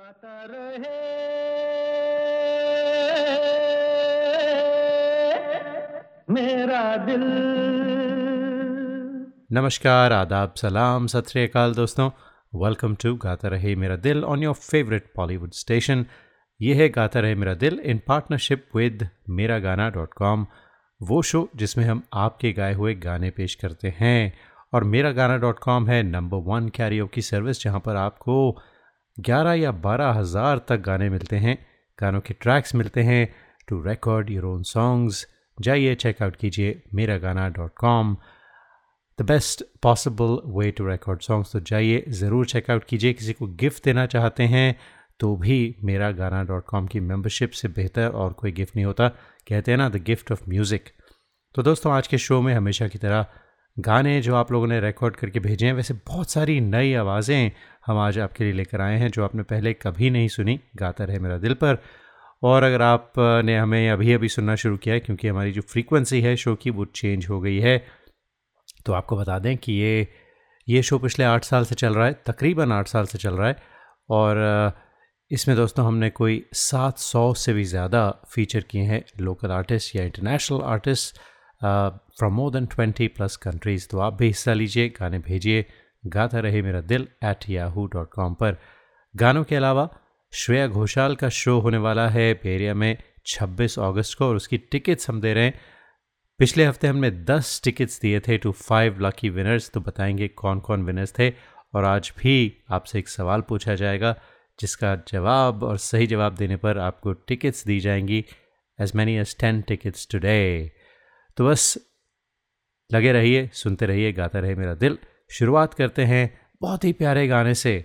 गाता रहे। मेरा दिल। नमस्कार, आदाब, सलाम, सत श्री अकाल दोस्तों। वेलकम टू गाता रहे मेरा दिल on your favourite Bollywood station ये है गाता रहे मेरा दिल इन पार्टनरशिप विद मेरा गाना डॉट कॉम वो शो जिसमें हम आपके गाए हुए गाने पेश करते हैं। और मेरा गाना डॉट कॉम है नंबर वन कैरियो की सर्विस जहाँ पर आपको ग्यारह या बारह हज़ार तक गाने मिलते हैं, गानों के ट्रैक्स मिलते हैं। To record your own songs जाइए चेकआउट कीजिए मेरा गाना dot com the best possible way to record songs तो जाइए, ज़रूर चेकआउट कीजिए। किसी को गिफ्ट देना चाहते हैं तो भी मेरा गाना डॉट कॉम की मेम्बरशिप से बेहतर और कोई गिफ्ट नहीं होता। कहते हैं ना द गिफ्ट ऑफ़ म्यूज़िक तो दोस्तों, आज के शो में हमेशा की तरह गाने जो आप लोगों ने रिकॉर्ड करके भेजे हैं, वैसे बहुत सारी नई आवाज़ें हम आज आपके लिए लेकर आए हैं, जो आपने पहले कभी नहीं सुनी, गाता रहे मेरा दिल पर। और अगर आपने हमें अभी अभी सुनना शुरू किया है, क्योंकि हमारी जो फ्रीक्वेंसी है शो की, वो चेंज हो गई है तो आपको बता दें कि ये ये शो पिछले आठ साल से चल रहा है, तकरीबन आठ साल से चल रहा है। और, इसमें दोस्तों हमने कोई सात सौ से भी ज़्यादा फीचर किए हैं लोकल आर्टिस्ट या international artist from more than twenty plus countries तो आप भी हिस्सा लीजिए, गाने भेजिए गाता रहे मेरा दिल एट याहू डॉट कॉम पर। गानों के अलावा श्रेया घोषाल का शो होने वाला है पेरिया में 26 अगस्त को और उसकी टिकट्स हम दे रहे हैं। पिछले हफ़्ते हमने 10 टिकट्स दिए थे टू फाइव लकी विनर्स तो बताएँगे कौन कौन विनर्स थे और आज भी आपसे एक सवाल पूछा जाएगा, जिसका जवाब और सही जवाब देने पर आपको टिकट्स दी जाएँगी as many as ten tickets today तो बस लगे रहिए, सुनते रहिए, गाता रहे मेरा दिल शुरुआत करते हैं बहुत ही प्यारे गाने से।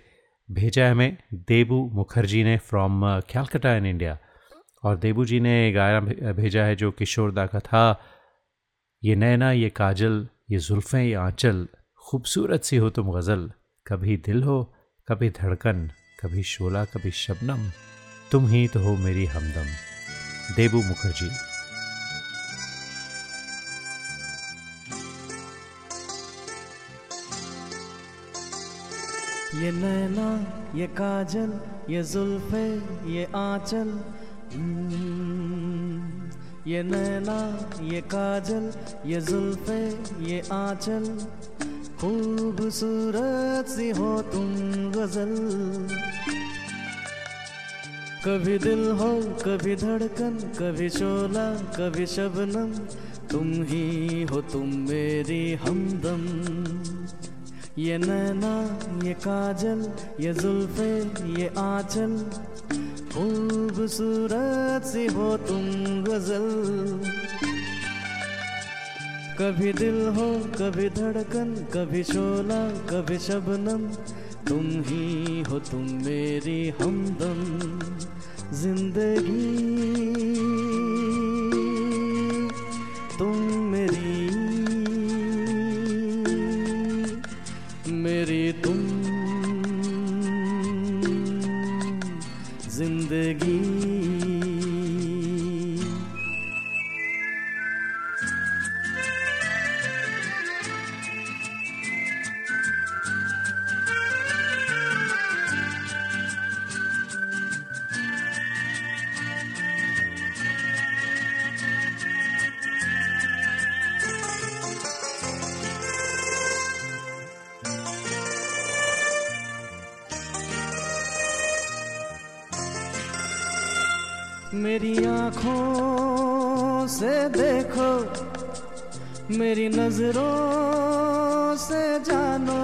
भेजा है हमें देबू मुखर्जी ने फ्रॉम कैलकटा इन इंडिया और देबू जी ने गाना भेजा है जो किशोरदा का था। ये नैना, ये काजल, ये जुल्फ़ें, ये आंचल, खूबसूरत सी हो तुम गज़ल। कभी दिल हो, कभी धड़कन, कभी शोला, कभी शबनम। तुम ही तो हो मेरी हमदम। देबू मुखर्जी। ये नैना, ये काजल, ये जुल्फे, ये आंचल। ये नैना, ये काजल, ये जुल्फे, ये आंचल। खूबसूरत सी हो तुम गज़ल। कभी दिल हो, कभी धड़कन, कभी शोला, कभी शबनम। तुम ही हो तुम मेरी हमदम। ये नैना, ये काजल, ये जुल्फे, ये आंचल। खूबसूरत सी हो तुम गज़ल। कभी दिल हो, कभी धड़कन, कभी शोला, कभी शबनम। तुम ही हो तुम मेरी हमदम। ज़िंदगी, तुम मेरी तुम मेरी आँखों से देखो, मेरी नज़रों से जानो,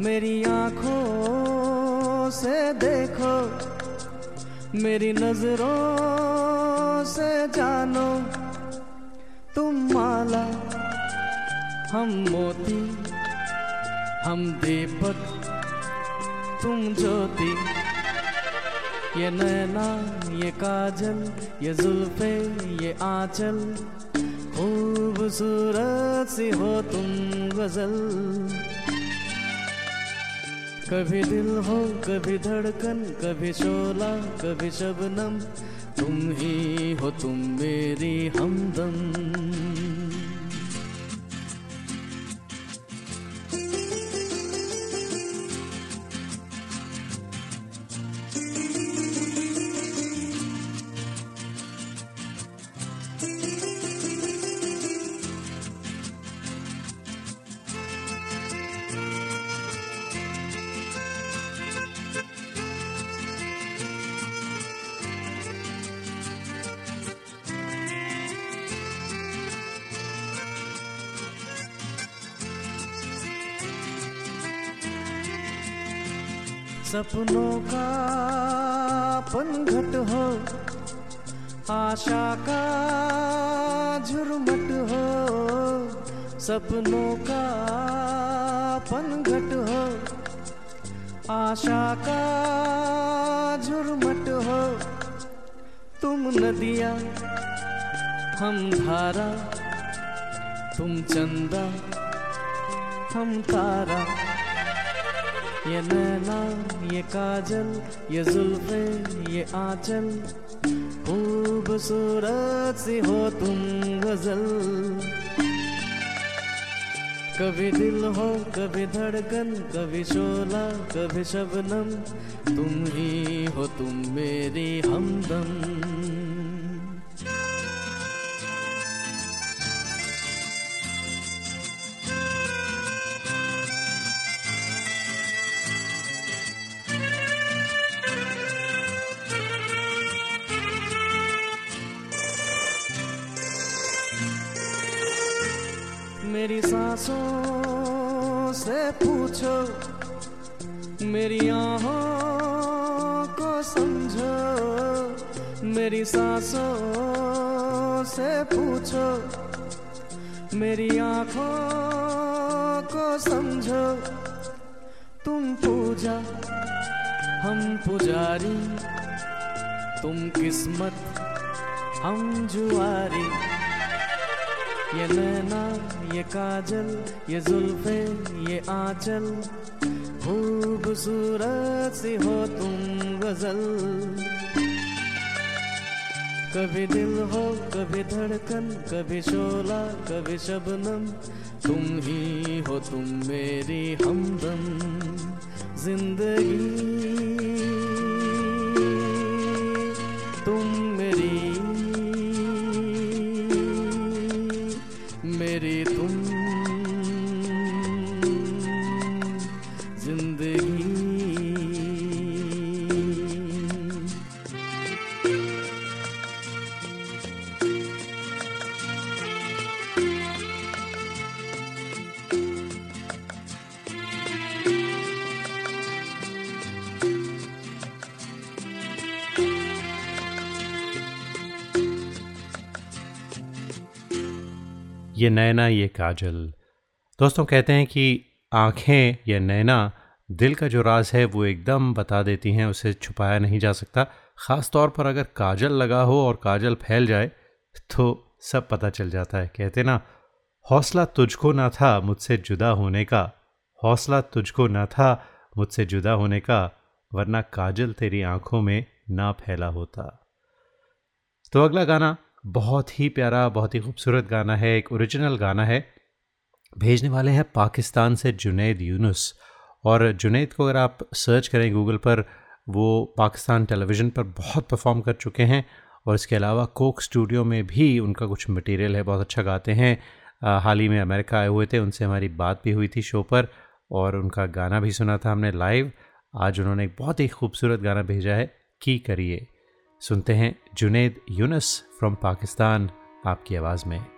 मेरी आँखों से देखो, मेरी नज़रों से जानो। तुम माला, हम मोती, हम दीपक, तुम ज्योति, ये नैना ये काजल, ये जुल्फे, ये आंचल, खूबसूरत सी हो तुम गज़ल। कभी दिल हो, कभी धड़कन, कभी शोला, कभी शबनम, तुम ही हो तुम मेरी हमदम। सपनों का पनघट हो, आशा का झुरमट हो, सपनों का पनघट हो, आशा का झुरमट हो। तुम नदिया, हम धारा, तुम चंदा, हम तारा। ये नैना, ये काजल, ये जुल्फे, ये आंचल। खूबसूरत सी हो तुम गज़ल। कभी दिल हो, कभी धड़कन, कभी शोला, कभी शबनम। तुम ही हो तुम मेरी हमदम। मेरी सांसों से पूछो, मेरी आहों को समझो, मेरी सांसों से पूछो, मेरी आँखों को समझो। तुम पूजा, हम पुजारी, तुम किस्मत, हम जुआरी। ये नैना, ये काजल, ये जुल्फे, ये आंचल। खूबसूरत सी हो तुम गज़ल। कभी दिल हो, कभी धड़कन, कभी शोला, कभी शबनम। तुम ही हो तुम मेरी हमदम। ज़िंदगी नैना ये काजल। दोस्तों, कहते हैं कि आँखें या नैना दिल का जो राज है, वो एकदम बता देती हैं, उसे छुपाया नहीं जा सकता। ख़ास तौर पर अगर काजल लगा हो और काजल फैल जाए तो सब पता चल जाता है। कहते ना, हौसला तुझको ना था मुझसे जुदा होने का। हौसला तुझको ना था मुझसे जुदा होने का, वरना काजल तेरी आँखों में ना फैला होता। तो अगला गाना बहुत ही प्यारा, बहुत ही खूबसूरत गाना है, एक ओरिजिनल गाना है। भेजने वाले हैं पाकिस्तान से जुनेद यूनुस। और जुनेद को अगर आप सर्च करें गूगल पर, वो पाकिस्तान टेलीविज़न पर बहुत परफॉर्म कर चुके हैं। और इसके अलावा कोक स्टूडियो में भी उनका कुछ मटेरियल है, बहुत अच्छा गाते हैं। हाल ही में अमेरिका आए हुए थे, उनसे हमारी बात भी हुई थी शो पर, और उनका गाना भी सुना था हमने लाइव आज उन्होंने एक बहुत ही खूबसूरत गाना भेजा है, की करिए? सुनते हैं जुनेद यूनस फ्रॉम पाकिस्तान आपकी आवाज़ में।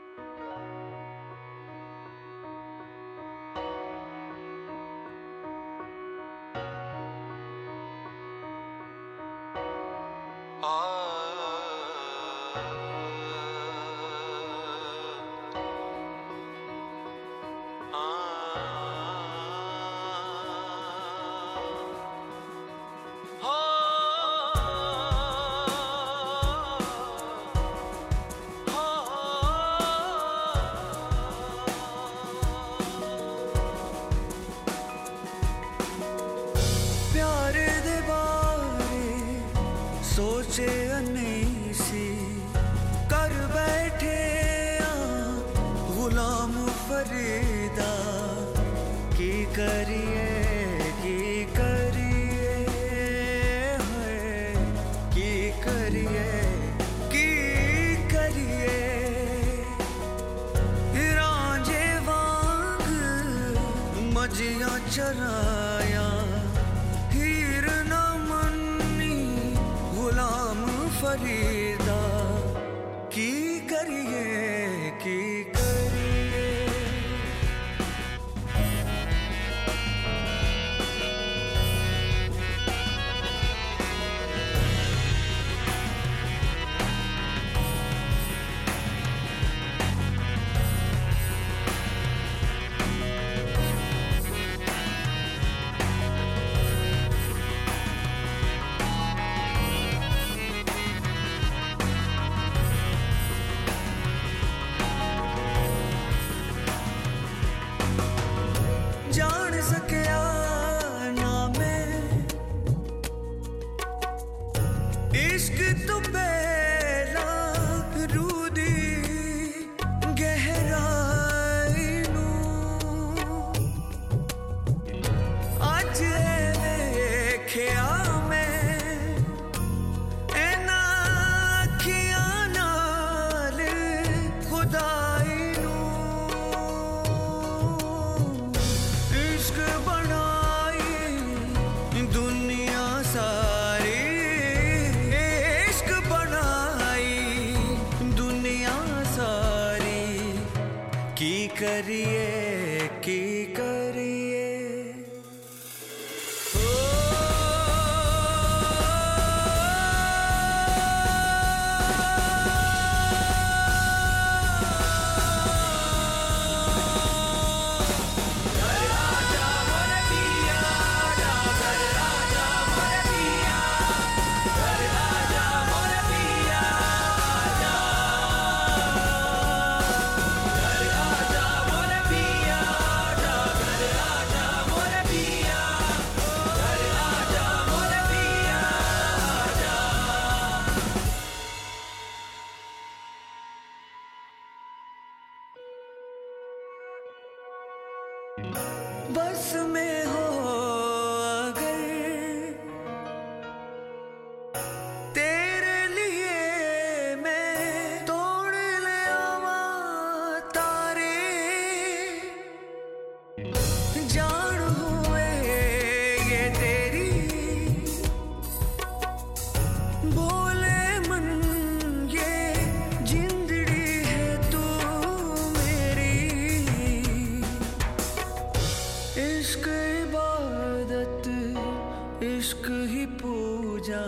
इश्क ही पूजा,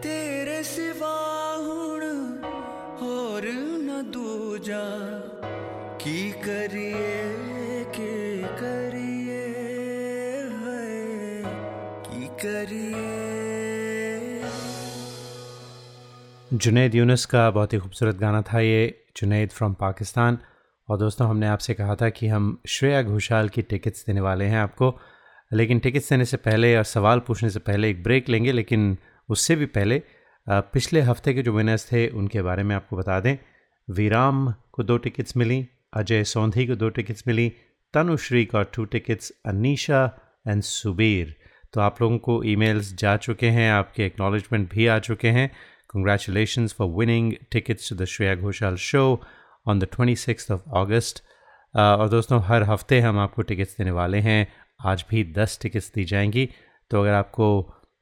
तेरे सिवा हुण और न दूजा। की करिए की करिए, है, की करिए। जुनेद यूनुस का बहुत ही खूबसूरत गाना था ये, जुनेद फ्रॉम पाकिस्तान। और दोस्तों, हमने आपसे कहा था कि हम श्रेया घोषाल की टिकट्स देने वाले हैं आपको। लेकिन टिकट्स देने से पहले और सवाल पूछने से पहले एक ब्रेक लेंगे, लेकिन उससे भी पहले पिछले हफ़्ते के जो विनर्स थे, उनके बारे में आपको बता दें। वीराम को दो टिकट्स मिली, अजय सौंधी को दो टिकट्स मिली तनुश्री का two tickets Anisha and Subir. तो आप लोगों को ईमेल्स जा चुके हैं, आपके एक्नॉलेजमेंट भी आ चुके हैं। Congratulations for winning tickets to the Shreya Ghoshal show on the 26th of August और दोस्तों, हर हफ़्ते हम आपको टिकट्स देने वाले हैं। आज भी 10 टिकट्स दी जाएँगी। तो अगर आपको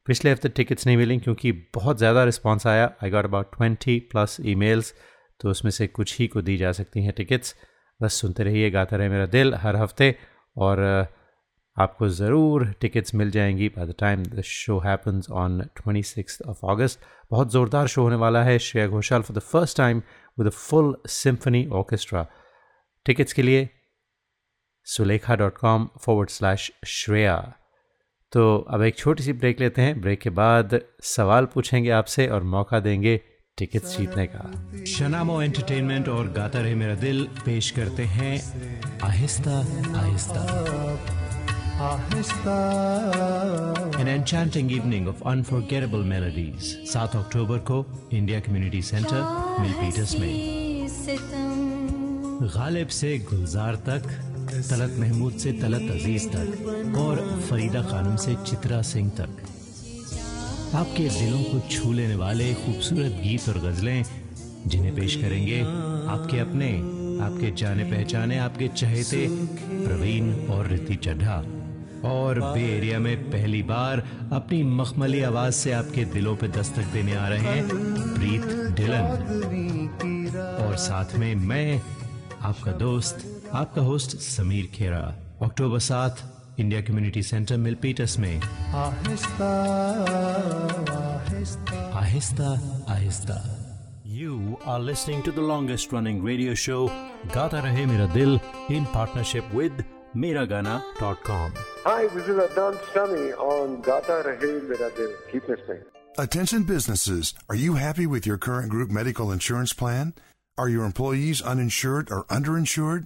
पिछले हफ़्ते टिकट्स नहीं मिली क्योंकि बहुत ज़्यादा रिस्पॉन्स आया I got about twenty plus emails तो उसमें से कुछ ही को दी जा सकती हैं टिकट्स बस सुनते रहिए, गाता रहे मेरा दिल हर हफ़्ते और आपको ज़रूर टिकट्स मिल जाएँगी by the time the show happens on twenty six of August बहुत ज़ोरदार शो होने वाला है Shreya Ghoshal for the first time with a full symphony orchestra tickets के लिए Sulekha dot com forward slash Shreya. तो अब एक छोटी सी ब्रेक लेते हैं। ब्रेक के बाद सवाल पूछेंगे आपसे और मौका देंगे टिकट्स जीतने का। शनामो एंटरटेनमेंट और गाता रहे मेरा दिल पेश करते हैं आहिस्ता आहिस्ता। An enchanting evening of unforgettable melodies. 7 October को इंडिया कम्युनिटी सेंटर मिलपीटस में। गालिब से गुलजार तक तलत महमूद से तलत अज़ीज़ तक और फरीदा खानम से चित्रा सिंह तक। आपके दिलों को छू लेने वाले खूबसूरत गीत और गजलें जिन्हें पेश करेंगे आपके अपने, आपके जाने पहचाने, आपके चहेते प्रवीण और रिति चड्ढा। और बे एरिया में पहली बार अपनी मखमली आवाज़ से आपके दिलों पर दस्तक देने आ रहे हैं प्रीत डिलन और साथ में मैं, आपका दोस्त आपका होस्ट समीर खेरा अक्टूबर सात इंडिया कम्युनिटी सेंटर मिलपीटस में Aahista Aahista You are listening to the longest running radio show Gata Rahe Mera Dil in partnership with Miragana.com. Hi, this is Adnan Sami on Gata Rahe Mera Dil. Keep listening. Attention businesses, are you happy with your current group medical insurance plan? Are your employees uninsured or underinsured?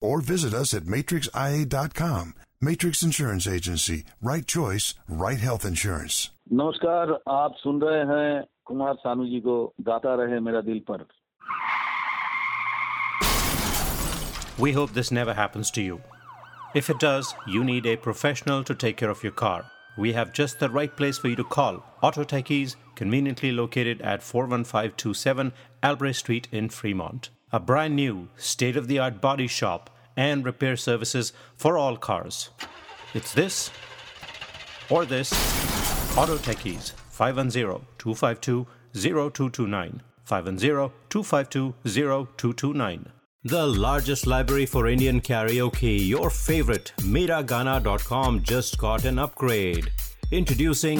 Or visit us at matrixia.com. Matrix Insurance Agency. Right choice, right health insurance. नमस्कार आप सुन रहे हैं कुमार सानू जी को गाता रहे मेरा दिल पर We hope this never happens to you. If it does, you need a professional to take care of your car. We have just the right place for you to call. Auto Techies, conveniently located at 41527 Albrecht Street in Fremont. A brand new, state of the art body shop and repair services for all cars. It's this or this. Auto Techies, 510 252 0229. 510 252 0229. The largest library for Indian karaoke, your favorite, Miragana.com just got an upgrade. Introducing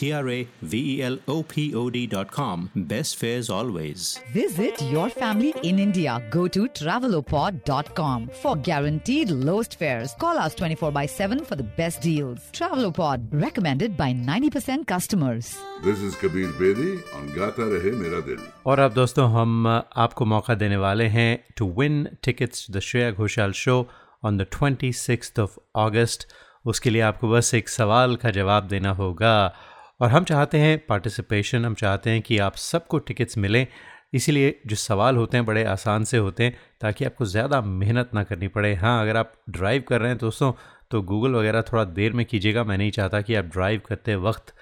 T R A V E L O P O D.com. Best fares always. Visit your family in India. Go to travelopod.com for guaranteed lowest fares. Call us 24 by 7 for the best deals. Travelopod, recommended by 90% customers. This is Kabir Bedi on Gata Rahe Mera Dil. और अब दोस्तों हम आपको मौका देने वाले हैं to win tickets the Shreya Ghoshal show on the twenty six of August उसके लिए आपको बस एक सवाल का जवाब देना होगा और हम चाहते हैं पार्टिसिपेशन हम चाहते हैं कि आप सबको टिकट्स मिलें। इसीलिए जो सवाल होते हैं, बड़े आसान से होते हैं, ताकि आपको ज़्यादा मेहनत ना करनी पड़े। हाँ अगर आप ड्राइव कर रहे हैं दोस्तों तो गूगल वगैरह थोड़ा देर में कीजिएगा। मैं नहीं चाहता कि आप ड्राइव करते वक्त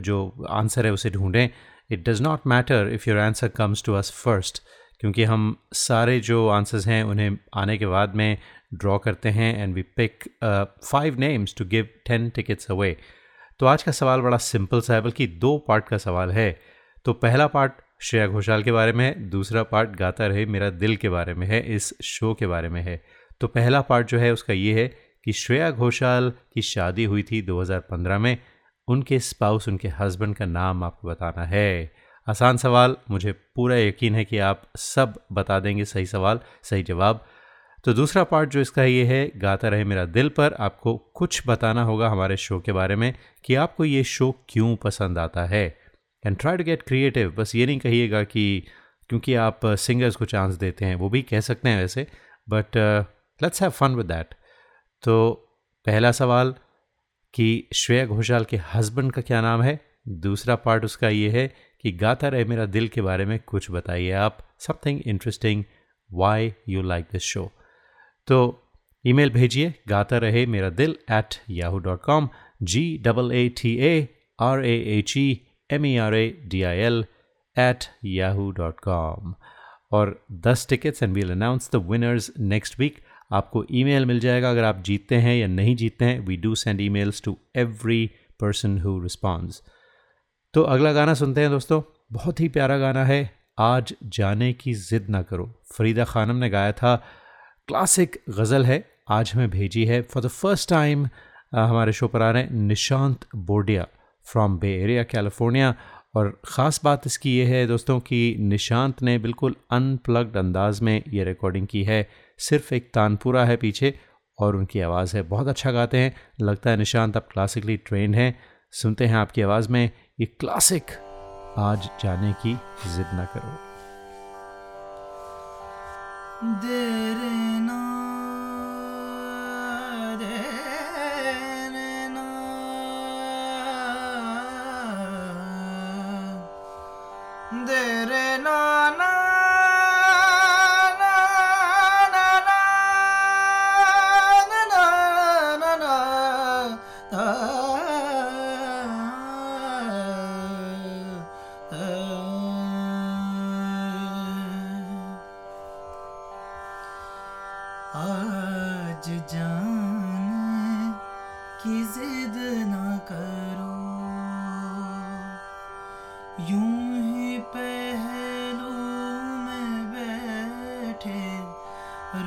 जो आंसर है उसे ढूंढें। It does not matter if your answer comes to us first क्योंकि हम सारे जो आंसर्स हैं, उन्हें आने के बाद में ड्रॉ करते हैं and we pick five names to give ten tickets away तो आज का सवाल बड़ा सिंपल सा है, बल्कि दो पार्ट का सवाल है। तो पहला पार्ट श्रेया घोषाल के बारे में है, दूसरा पार्ट गाता रहे मेरा दिल के बारे में है, इस शो के बारे में है। तो पहला पार्ट जो है, उसका ये है कि श्रेया घोषाल की शादी हुई थी 2015 में। उनके स्पाउस, उनके हस्बैंड का नाम आपको बताना है। आसान सवाल, मुझे पूरा यकीन है कि आप सब बता देंगे सही सवाल, सही जवाब। तो दूसरा पार्ट जो इसका ये है, गाता रहे मेरा दिल पर, आपको कुछ बताना होगा हमारे शो के बारे में कि आपको ये शो क्यों पसंद आता है। And try to get creative बस ये नहीं कहिएगा कि क्योंकि आप सिंगर्स को चांस देते हैं, वो भी कह सकते हैं वैसे but let's have fun with that तो पहला सवाल कि श्रेया घोषाल के हस्बैंड का क्या नाम है? दूसरा पार्ट उसका ये है कि गाता रहे मेरा दिल के बारे में कुछ बताइए आप something interesting why you like this show तो ईमेल भेजिए, गाता रहे मेरा दिल at Yahoo dot com G double A T A R A H E M E R A D I L at Yahoo dot com और दस tickets and we'll announce the winners next week आपको email मिल जाएगा अगर आप जीतते हैं या नहीं जीतते हैं। We do send emails to every person who response तो अगला गाना सुनते हैं दोस्तों। बहुत ही प्यारा गाना है। आज जाने की ज़िद ना करो। फरीदा खानम ने गाया था क्लासिक गज़ल है, आज हमें भेजी है। फॉर द फ़र्स्ट टाइम हमारे शो पर आ रहे हैं Nishant Bodia from Bay Area California और ख़ास बात इसकी ये है दोस्तों कि निशांत ने बिल्कुल अनप्लग्ड अंदाज में ये रिकॉर्डिंग की है। सिर्फ़ एक तानपुरा है पीछे और उनकी आवाज़ है। बहुत अच्छा गाते हैं। लगता है निशांत आप क्लासिकली ट्रेंड हैं। सुनते हैं आपकी आवाज़ में, ये क्लासिक आज जाने की जिद ना करो। But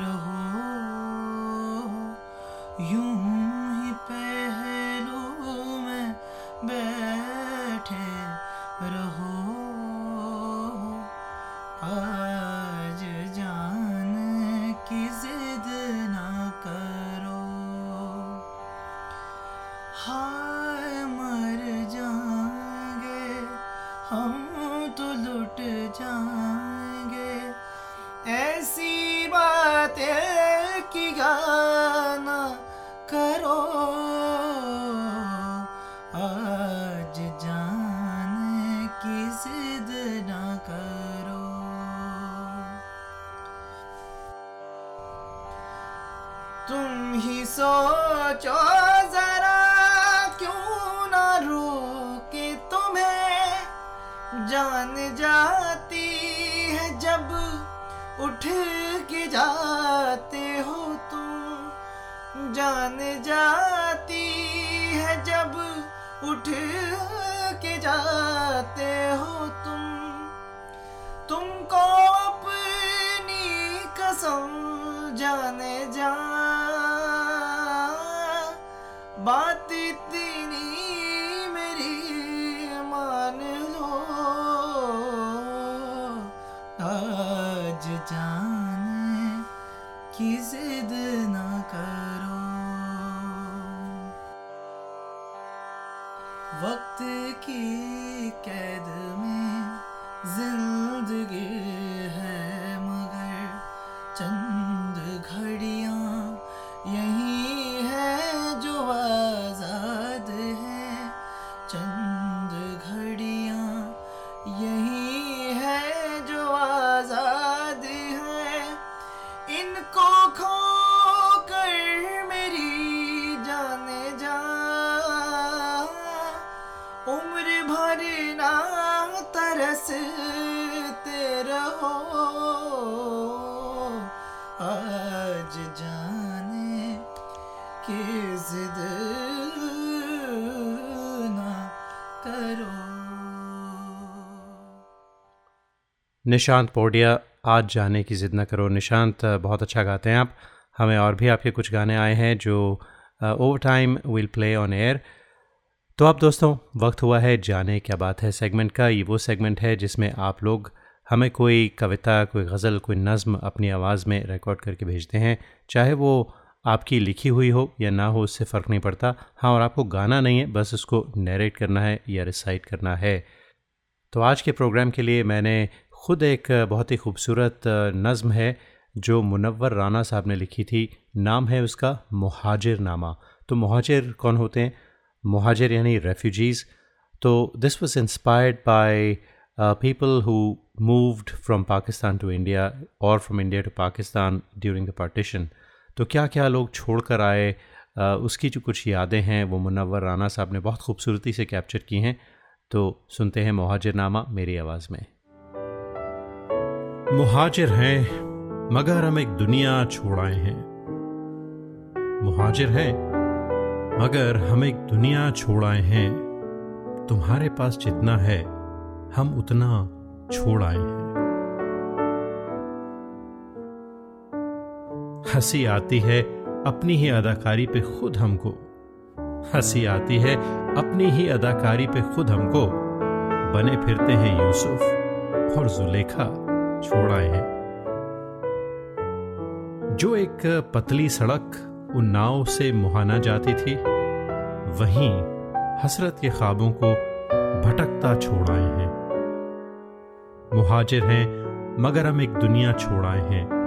निशांत पोडिया, आज जाने की ज़िद न करो। निशांत, बहुत अच्छा गाते हैं आप। हमें और भी आपके कुछ गाने आए हैं जो over time will play on air तो अब दोस्तों, वक्त हुआ है जाने क्या बात है सेगमेंट का। ये वो सेगमेंट है जिसमें आप लोग हमें कोई कविता, कोई गज़ल, कोई नज़म अपनी आवाज़ में रिकॉर्ड करके भेजते हैं। चाहे वो आपकी लिखी हुई हो या ना हो, उससे फ़र्क नहीं पड़ता। हाँ और आपको गाना नहीं है, बस उसको नरेट करना है या रिसाइट करना है। तो आज के प्रोग्राम के लिए मैंने ख़ुद एक बहुत ही खूबसूरत नज़म है जो मुनवर राना साहब ने लिखी थी। नाम है उसका महाजिर नामा तो महाजिर कौन होते हैं? महाजिर यानी रेफ्यूजीज़ तो this was inspired by people who moved from Pakistan to India और from India to Pakistan during the partition तो क्या क्या लोग छोड़ कर आए? uh, उसकी जो कुछ यादें हैं वो मुनवर राना साहब ने बहुत खूबसूरती से कैप्चर की हैं। तो सुनते हैं महाजिर नामा मेरी आवाज़ में। मुहाजिर हैं, मगर हम एक दुनिया छोड़ आए हैं। मुहाजिर हैं, मगर हम एक दुनिया छोड़ आए हैं। तुम्हारे पास जितना है, हम उतना छोड़ आए हैं। हँसी आती है अपनी ही अदाकारी पे खुद हमको। हँसी आती है अपनी ही अदाकारी पे खुद हमको। बने फिरते हैं यूसुफ और जुलेखा। छोड़ आए हैं। जो एक पतली सड़क उन नाव से मुहाना जाती थी, वहीं हसरत के ख्वाबों को भटकता छोड़ आए हैं। मुहाजिर हैं, मगर हम एक दुनिया छोड़ आए हैं।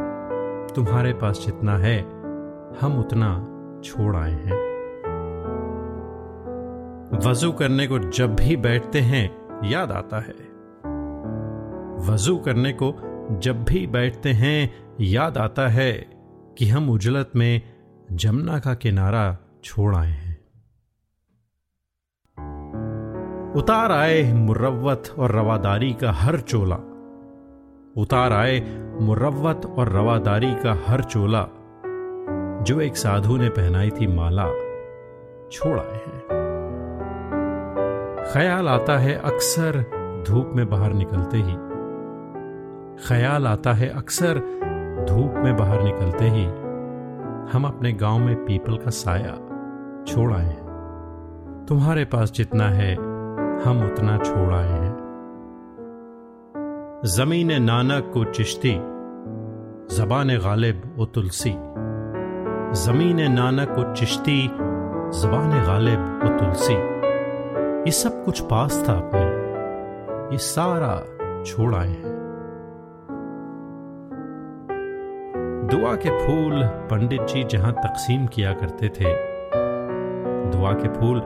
तुम्हारे पास जितना है, हम उतना छोड़ आए हैं। वज़ू करने को जब भी बैठते हैं, याद आता है। वज़ू करने को जब भी बैठते हैं, याद आता है कि हम उजलत में जमुना का किनारा छोड़ आए हैं। उतार आए मुरवत और रवादारी का हर चोला। उतार आए मुरवत और रवादारी का हर चोला, जो एक साधु ने पहनाई थी माला, छोड़ आए हैं। ख्याल आता है अक्सर धूप में बाहर निकलते ही। ख्याल आता है, अक्सर धूप में बाहर निकलते ही हम अपने गाँव में पीपल का साया छोड़ आए हैं। तुम्हारे पास जितना है, हम उतना छोड़ आए हैं। ज़मीन नानक को चिश्ती, जबान गालिब ओ तुलसी। ज़मीन नानक को चिश्ती, जबान गालिब ओ तुलसी। ये सब कुछ पास था अपने, ये सारा छोड़ आए हैं। दुआ के फूल पंडित जी जहाँ तकसीम किया करते थे। दुआ के फूल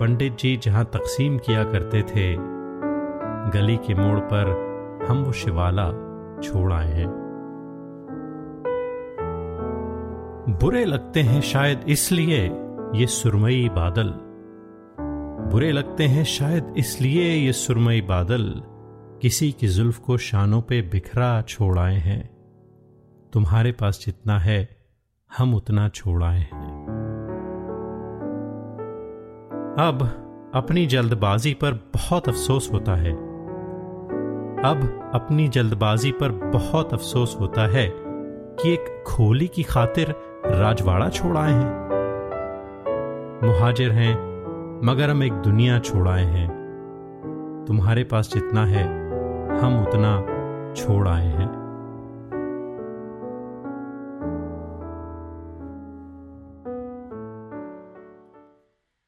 पंडित जी जहाँ तकसीम किया करते थे। गली के मोड़ पर हम वो शिवाला छोड़ आए हैं। बुरे लगते हैं शायद इसलिए ये सुरमई बादल। बुरे लगते हैं शायद इसलिए ये सुरमई बादल। किसी की जुल्फ को शानों पे बिखरा छोड़ आए हैं। तुम्हारे पास जितना है, हम उतना छोड़ आए हैं। अब अपनी जल्दबाजी पर बहुत अफसोस होता है। अब अपनी जल्दबाजी पर बहुत अफसोस होता है कि एक खोली की खातिर राजवाड़ा छोड़ आए हैं। मुहाजिर हैं, मगर हम एक दुनिया छोड़ आए हैं। तुम्हारे पास जितना है, हम उतना छोड़ आए हैं।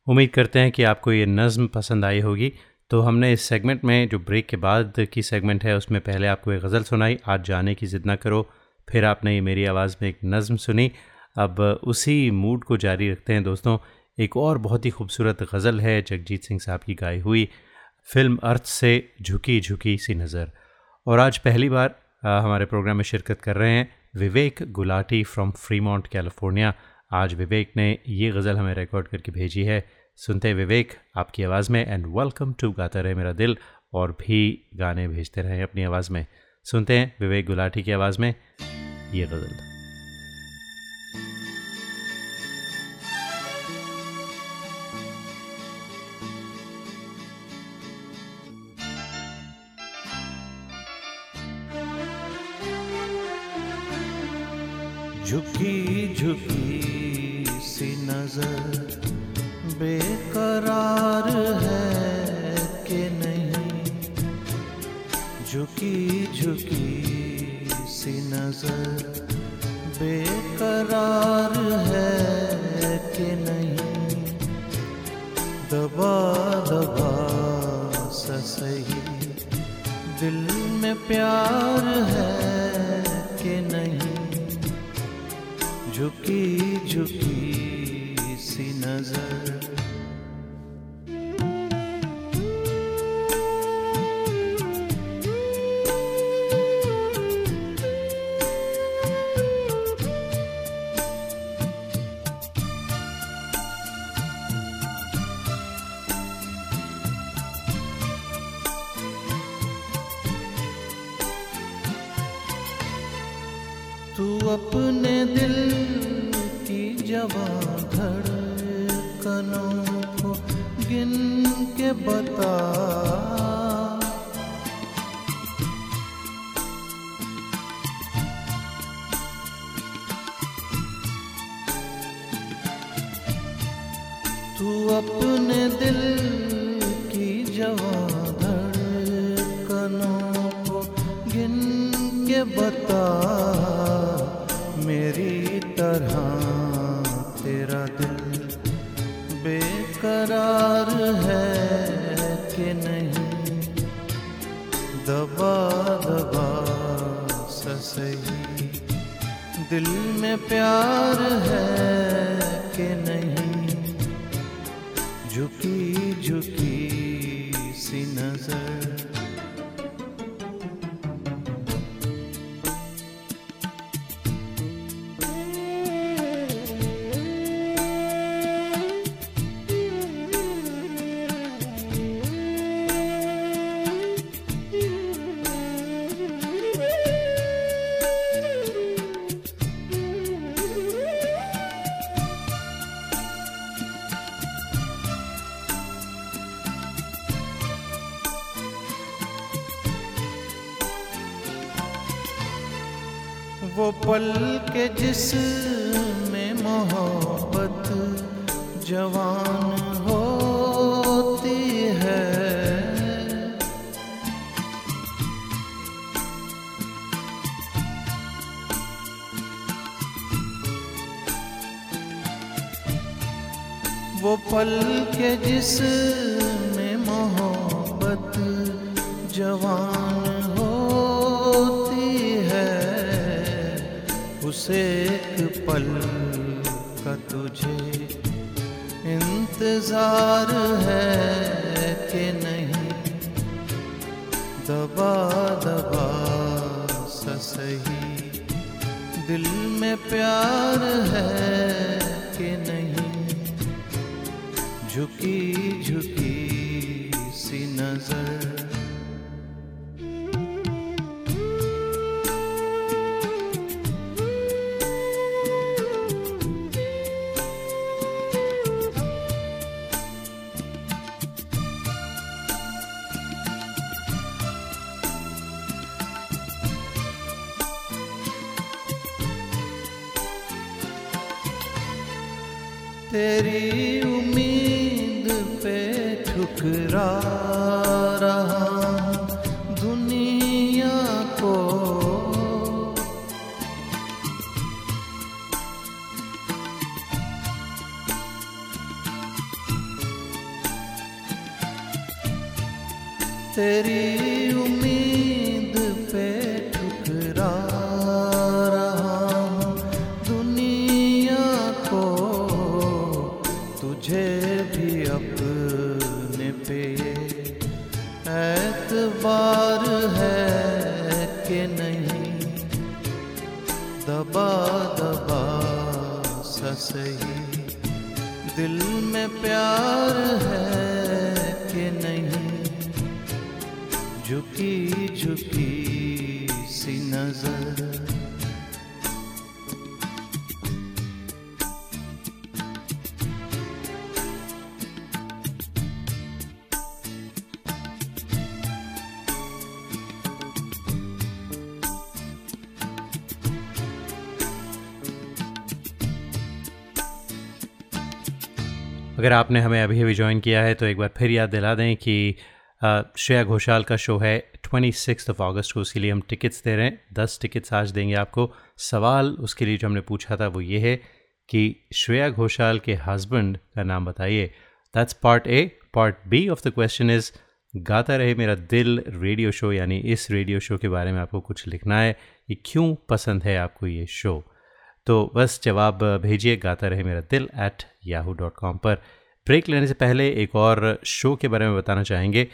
उम्मीद करते हैं कि आपको ये नज़म पसंद आई होगी। तो हमने इस सेगमेंट में, जो ब्रेक के बाद की सेगमेंट है, उसमें पहले आपको एक गज़ल सुनाई। आज जाने की ज़िद ना करो। फिर आपने ये मेरी आवाज़ में एक नज़म सुनी। अब उसी मूड को जारी रखते हैं दोस्तों। एक और बहुत ही खूबसूरत गज़ल है, जगजीत सिंह साहब की गाई हुई। फ़िल्म अर्थ से झुकी झुकी सी नज़र। और आज पहली बार हमारे प्रोग्राम में शिरकत कर रहे हैं Vivek Gulati from Fremont California आज विवेक ने ये गज़ल हमें रिकॉर्ड करके भेजी है। सुनते विवेक, आपकी आवाज़ में एंड वेलकम टू गाता रहे मेरा दिल, और भी गाने भेजते रहें अपनी आवाज़ में। सुनते हैं विवेक गुलाटी की आवाज़ में ये गज़ल। झुकी झुकी सी नज़र बेकरार है कि नहीं? झुकी झुकी सी नज़र बेकरार है कि नहीं? दबा दबा सही दिल में प्यार है झुकी झुकी दिल में प्यार है कि नहीं? झुकी झुकी सी नज़र। तेरी उम्मीद पे ठुकरा। आपने हमें अभी अभी ज्वाइन किया है तो एक बार फिर याद दिला दें कि श्रेया घोषाल का शो है ट्वेंटी सिक्स ऑफ़ अगस्त को, उसके लिए हम टिकट्स दे रहे हैं। दस टिकट्स आज देंगे आपको। सवाल उसके लिए जो हमने पूछा था वो ये है कि श्रेया घोषाल के हस्बैंड का नाम बताइए। That's part A part B of the question is गाता रहे मेरा दिल रेडियो शो यानी इस रेडियो शो के बारे में आपको कुछ लिखना है। कि क्यों पसंद है आपको ये शो तो बस जवाब भेजिए, गाता रहे मेरा दिल एट याहू डॉट कॉम पर। ब्रेक लेने से पहले एक और शो के बारे में बताना चाहेंगे।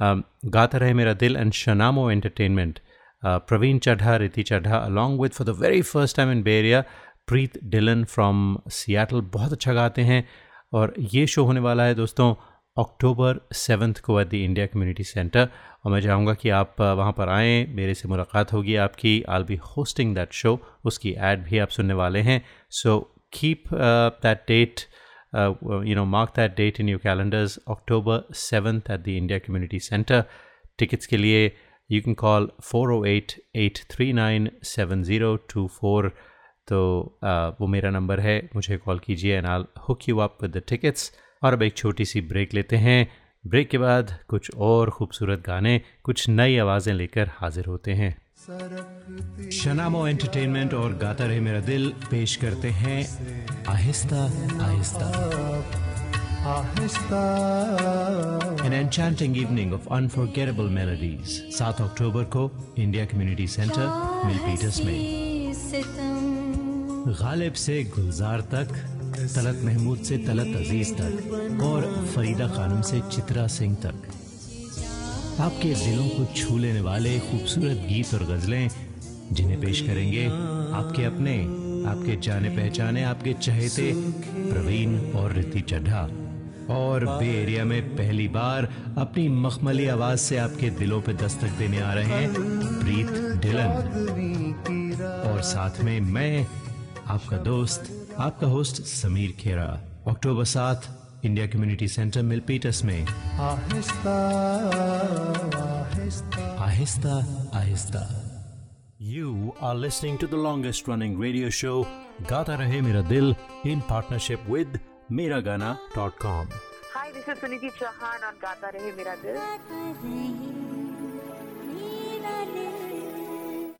गाता रहे मेरा दिल and शनामो entertainment. Praveen Chadha, Riti Chadha along with for the very first time in Bay Area Preet Dhillon from Seattle बहुत अच्छा गाते हैं। और ये शो होने वाला है दोस्तों, अक्टूबर सेवन्थ को at the India community centre और मैं चाहूँगा कि आप वहाँ पर आएँ, मेरे से मुलाकात होगी आपकी। I be hosting that show उसकी एड भी आप सुनने वाले हैं। So keep that date you know mark that date in your calendars october 7th at the india community center tickets के लिए you can call 408-839-7024 तो uh, वो मेरा नंबर है मुझे कॉल कीजिए and I hook you up with the tickets और अब एक छोटी सी ब्रेक लेते हैं ब्रेक के बाद कुछ और खूबसूरत गाने कुछ नई आवाज़ें लेकर हाजिर होते हैं शनामो एंटरटेनमेंट और गाता रहे मेरा दिल पेश करते हैं आहिस्ता आहिस्ता। An enchanting evening of unforgettable melodies. 7 October को इंडिया कम्युनिटी सेंटर मिलपीटस में। गालिब से गुलजार तक तलत महमूद से तलत अज़ीज़ तक और फरीदा खानम से चित्रा सिंह तक। आपके दिलों को छू लेने वाले खूबसूरत गीत और गजलें जिन्हें पेश करेंगे आपके अपने, आपके जाने पहचाने, आपके चहेते प्रवीण और रिति चड्ढा। और बे एरिया में पहली बार अपनी मखमली आवाज़ से आपके दिलों पे दस्तक देने आ रहे हैं प्रीत डिलन। और साथ में मैं, आपका दोस्त, आपका होस्ट समीर खेरा। अक्टूबर सात इंडिया कम्युनिटी सेंटर मिलपीटस में Aahista Aahista You are listening to the longest running radio show Gata Rahe Mera Dil in partnership with Miragana.com. Hi, this is Suniti Chauhan on Gata Rahe Mera Dil.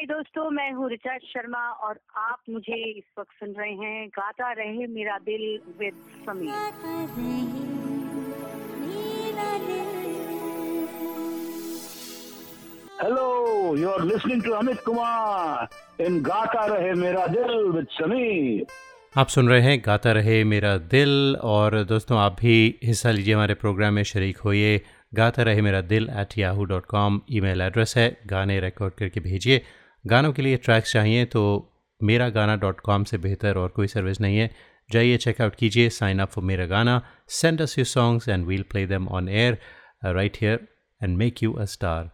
Hi दोस्तों मैं हूँ ऋचा शर्मा और आप मुझे इस वक्त सुन रहे हैं गाता रहे मेरा दिल with Sameer. Hello, you are listening to Amit Kumar in Gata Rahe Mera Dil with Sameer. आप सुन रहे हैं गाता रहे मेरा दिल और दोस्तों आप भी हिस्सा लीजिए हमारे प्रोग्राम में शरीक होइए। गाता रहे मेरा दिल at Yahoo dot com e address है। गाने रिकॉर्ड करके भेजिए। गानों के लिए ट्रैक्स चाहिए तो मेरा गाना डॉट कॉम से बेहतर और कोई सर्विस नहीं है। जाइए चेकआउट कीजिए साइन अप फॉर मेरा गाना। Send us your songs and we'll play them on air right here and make you a star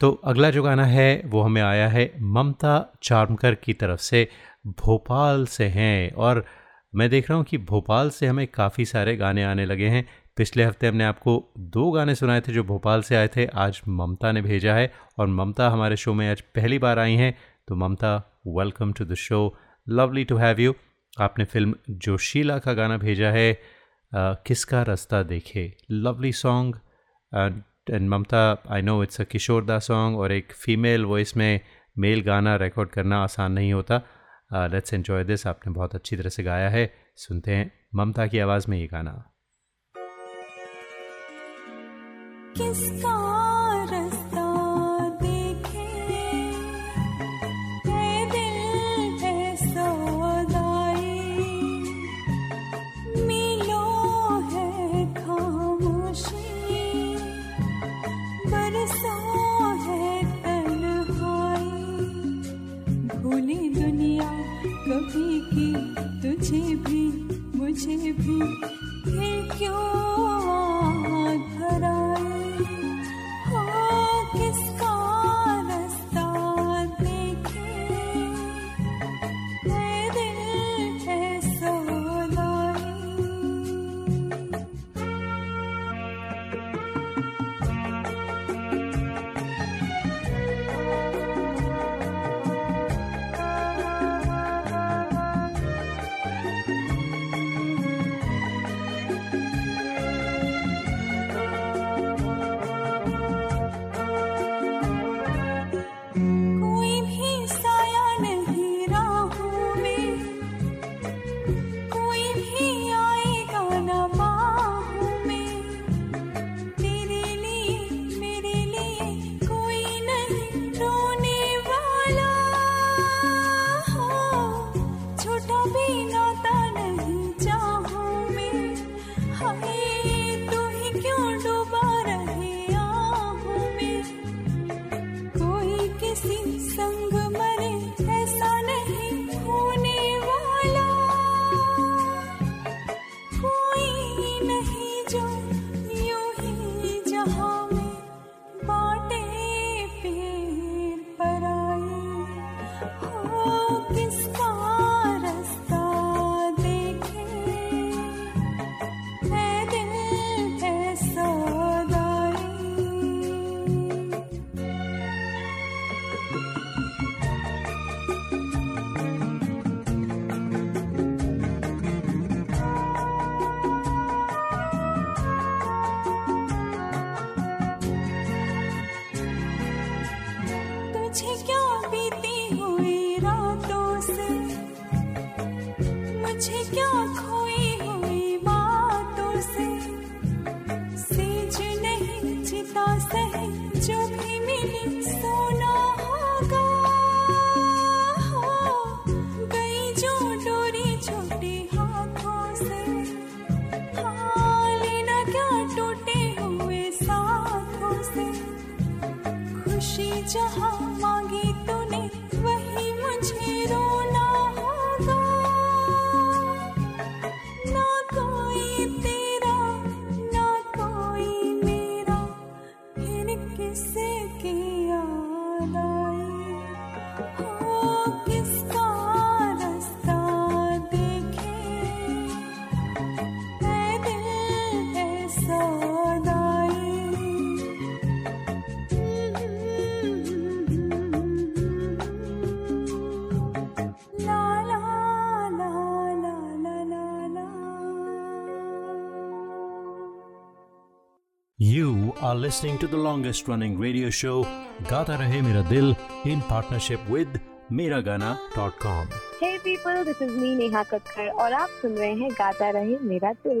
तो अगला जो गाना है, वो हमें आया है ममता चार्मकर की तरफ़ से। भोपाल से हैं और मैं देख रहा हूँ कि भोपाल से हमें काफ़ी सारे गाने आने लगे हैं। पिछले हफ़्ते हमने आपको दो गाने सुनाए थे जो भोपाल से आए थे आज ममता ने भेजा है और ममता हमारे शो में आज पहली बार आई हैं। तो Mamta welcome to the show lovely to have you आपने फ़िल्म जोशीला का गाना भेजा है। आ, किसका रास्ता देखे? Lovely song and Mamta I know it's a Kishore da song और एक फ़ीमेल वॉइस में मेल गाना रिकॉर्ड करना आसान नहीं होता। लेट्स एन्जॉय दिस आपने बहुत अच्छी तरह से गाया है। सुनते हैं ममता की आवाज़ में ये गाना। किसका रास्ता देखे? दिल है सौदाई। है खामोशी। है दुनिया कभी की तुझे भी, मुझे भी। फिर क्यों are listening to the longest running radio show Gata Rahe Mera Dil in partnership with Miragana.com. Hey people, this is me Neha Kakkar और आप सुन रहे हैं गाता रहे मेरा दिल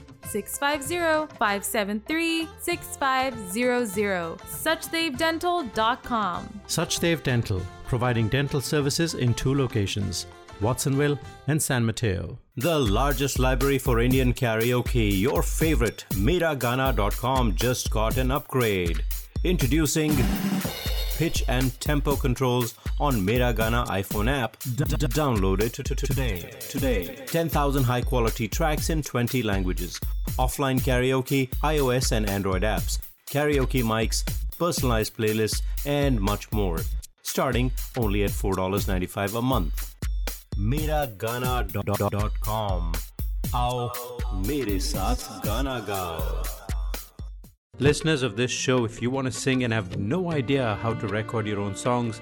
650 573 6500. SuchdevDental.com. Suchdev Dental, providing dental services in two locations, Watsonville and San Mateo. The largest library for Indian karaoke, your favorite, Miragana.com just got an upgrade. Introducing pitch and tempo controls on Miragana iPhone app. Download it today. Today. 10,000 high quality tracks in 20 languages. Offline karaoke, iOS and Android apps, karaoke mics, personalized playlists, and much more. Starting only at $4.95 a month. MeraGana.com. Aao, mere saath gana gao. Listeners of this show, if you want to sing and have no idea how to record your own songs,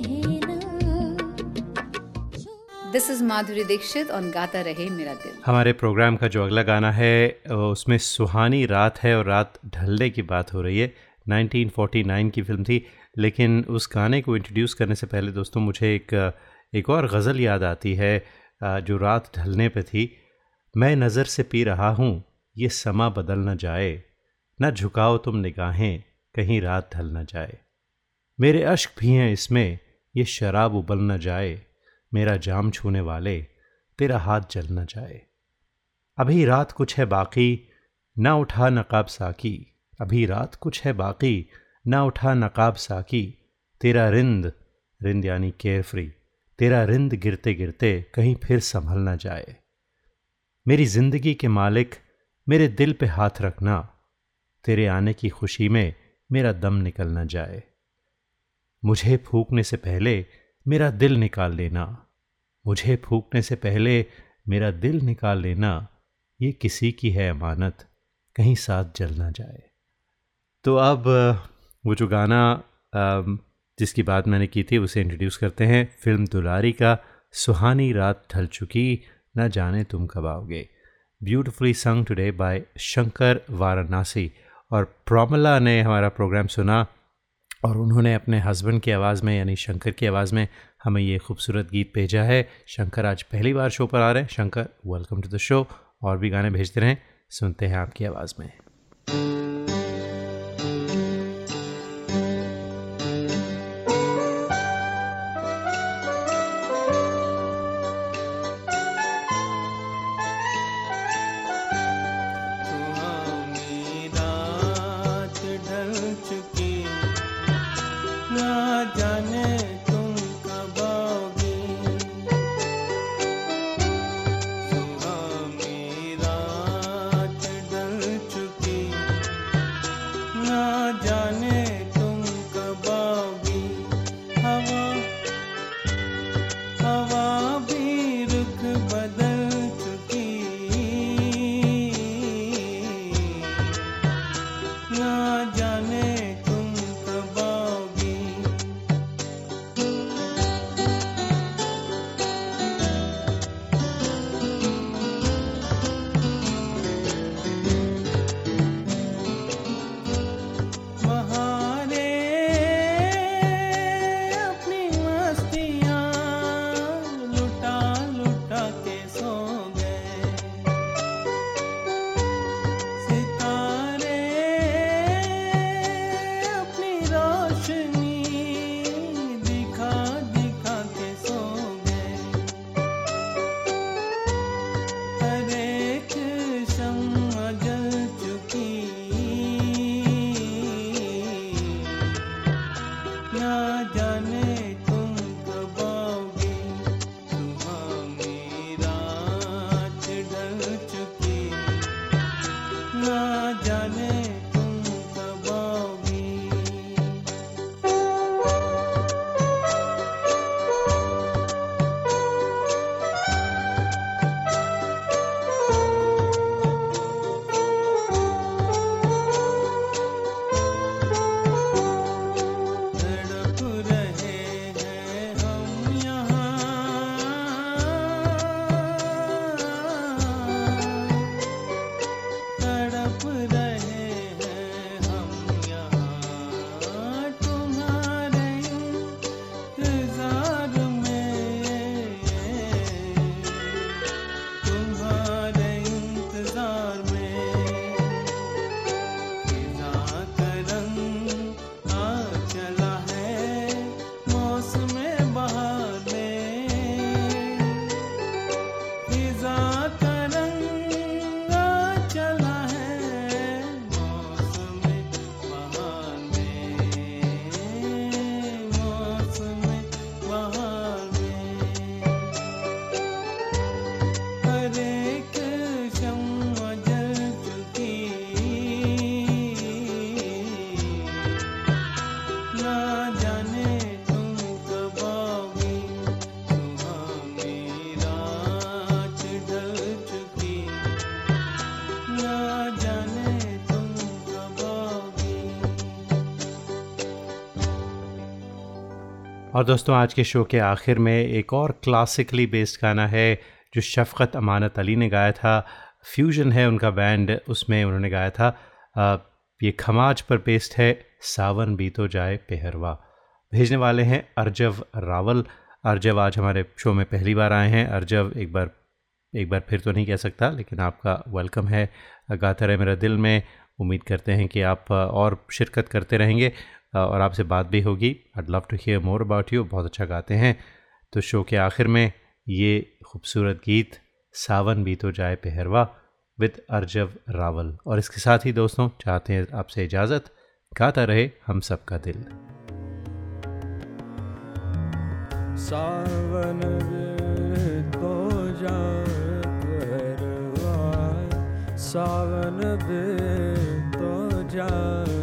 This is Madhuri Dixit on गाता रहे मेरा दिल हमारे programme का जो अगला गाना है उसमें सुहानी रात है और रात ढलने की बात हो रही है। 1949 की फ़िल्म थी, लेकिन उस गाने को इंट्रोड्यूस करने से पहले दोस्तों मुझे एक एक और गज़ल याद आती है जो रात ढलने पे थी। मैं नज़र से पी रहा हूँ, ये समा बदल न जाए। न झुकाओ तुम निगाहें, कहीं रात ढल न जाए। मेरे अश्क भी हैं इसमें, ये शराब उबल न जाए। मेरा जाम छूने वाले, तेरा हाथ जल न जाए। अभी रात कुछ है बाकी, ना उठा नकाब साकी। अभी रात कुछ है बाकी, ना उठा नकाब साकी। तेरा रिंद रिंद यानी केयर फ्री तेरा रिंद गिरते गिरते कहीं फिर संभल ना जाए। मेरी ज़िंदगी के मालिक, मेरे दिल पे हाथ रखना, तेरे आने की खुशी में मेरा दम निकल ना जाए। मुझे फूकने से पहले मेरा दिल निकाल लेना। मुझे फूकने से पहले मेरा दिल निकाल लेना, ये किसी की है अमानत, कहीं साथ जल ना जाए। तो अब वो जो गाना जिसकी बात मैंने की थी, उसे इंट्रोड्यूस करते हैं। फ़िल्म दुलारी का, सुहानी रात ढल चुकी, न जाने तुम कब आओगे। ब्यूटिफुली संग टुडे बाय शंकर वाराणसी और प्रोमला ने हमारा प्रोग्राम सुना। और उन्होंने अपने हस्बैंड की आवाज़ में, यानी शंकर की आवाज़ में, हमें ये खूबसूरत गीत भेजा है। शंकर आज पहली बार शो पर आ रहे हैं। Shankar welcome to the show और भी गाने भेजते रहें, सुनते हैं आपकी आवाज़ में। और दोस्तों, आज के शो के आखिर में एक और क्लासिकली बेस्ड गाना है, जो शफ़क़त अमानत अली ने गाया था। फ्यूजन है उनका बैंड उसमें उन्होंने गाया था। ये खमाज पर बेस्ड है, सावन बीतो जाए पेहरवा। भेजने वाले हैं अर्जव रावल। अर्जव आज हमारे शो में पहली बार आए हैं। अर्जव, एक बार एक बार फिर तो नहीं कह सकता, लेकिन आपका वेलकम है। गाता रहे मेरा दिल में। उम्मीद करते हैं कि आप और शिरकत करते रहेंगे। और आपसे बात भी होगी। I love to hear more about you बहुत अच्छा गाते हैं। तो शो के आखिर में ये खूबसूरत गीत सावन भी तो जाए पहरवा विद अर्जव रावल। और इसके साथ ही दोस्तों, चाहते हैं आपसे इजाज़त। गाता रहे हम सबका दिल। सावन तो परवा सावन तो परवा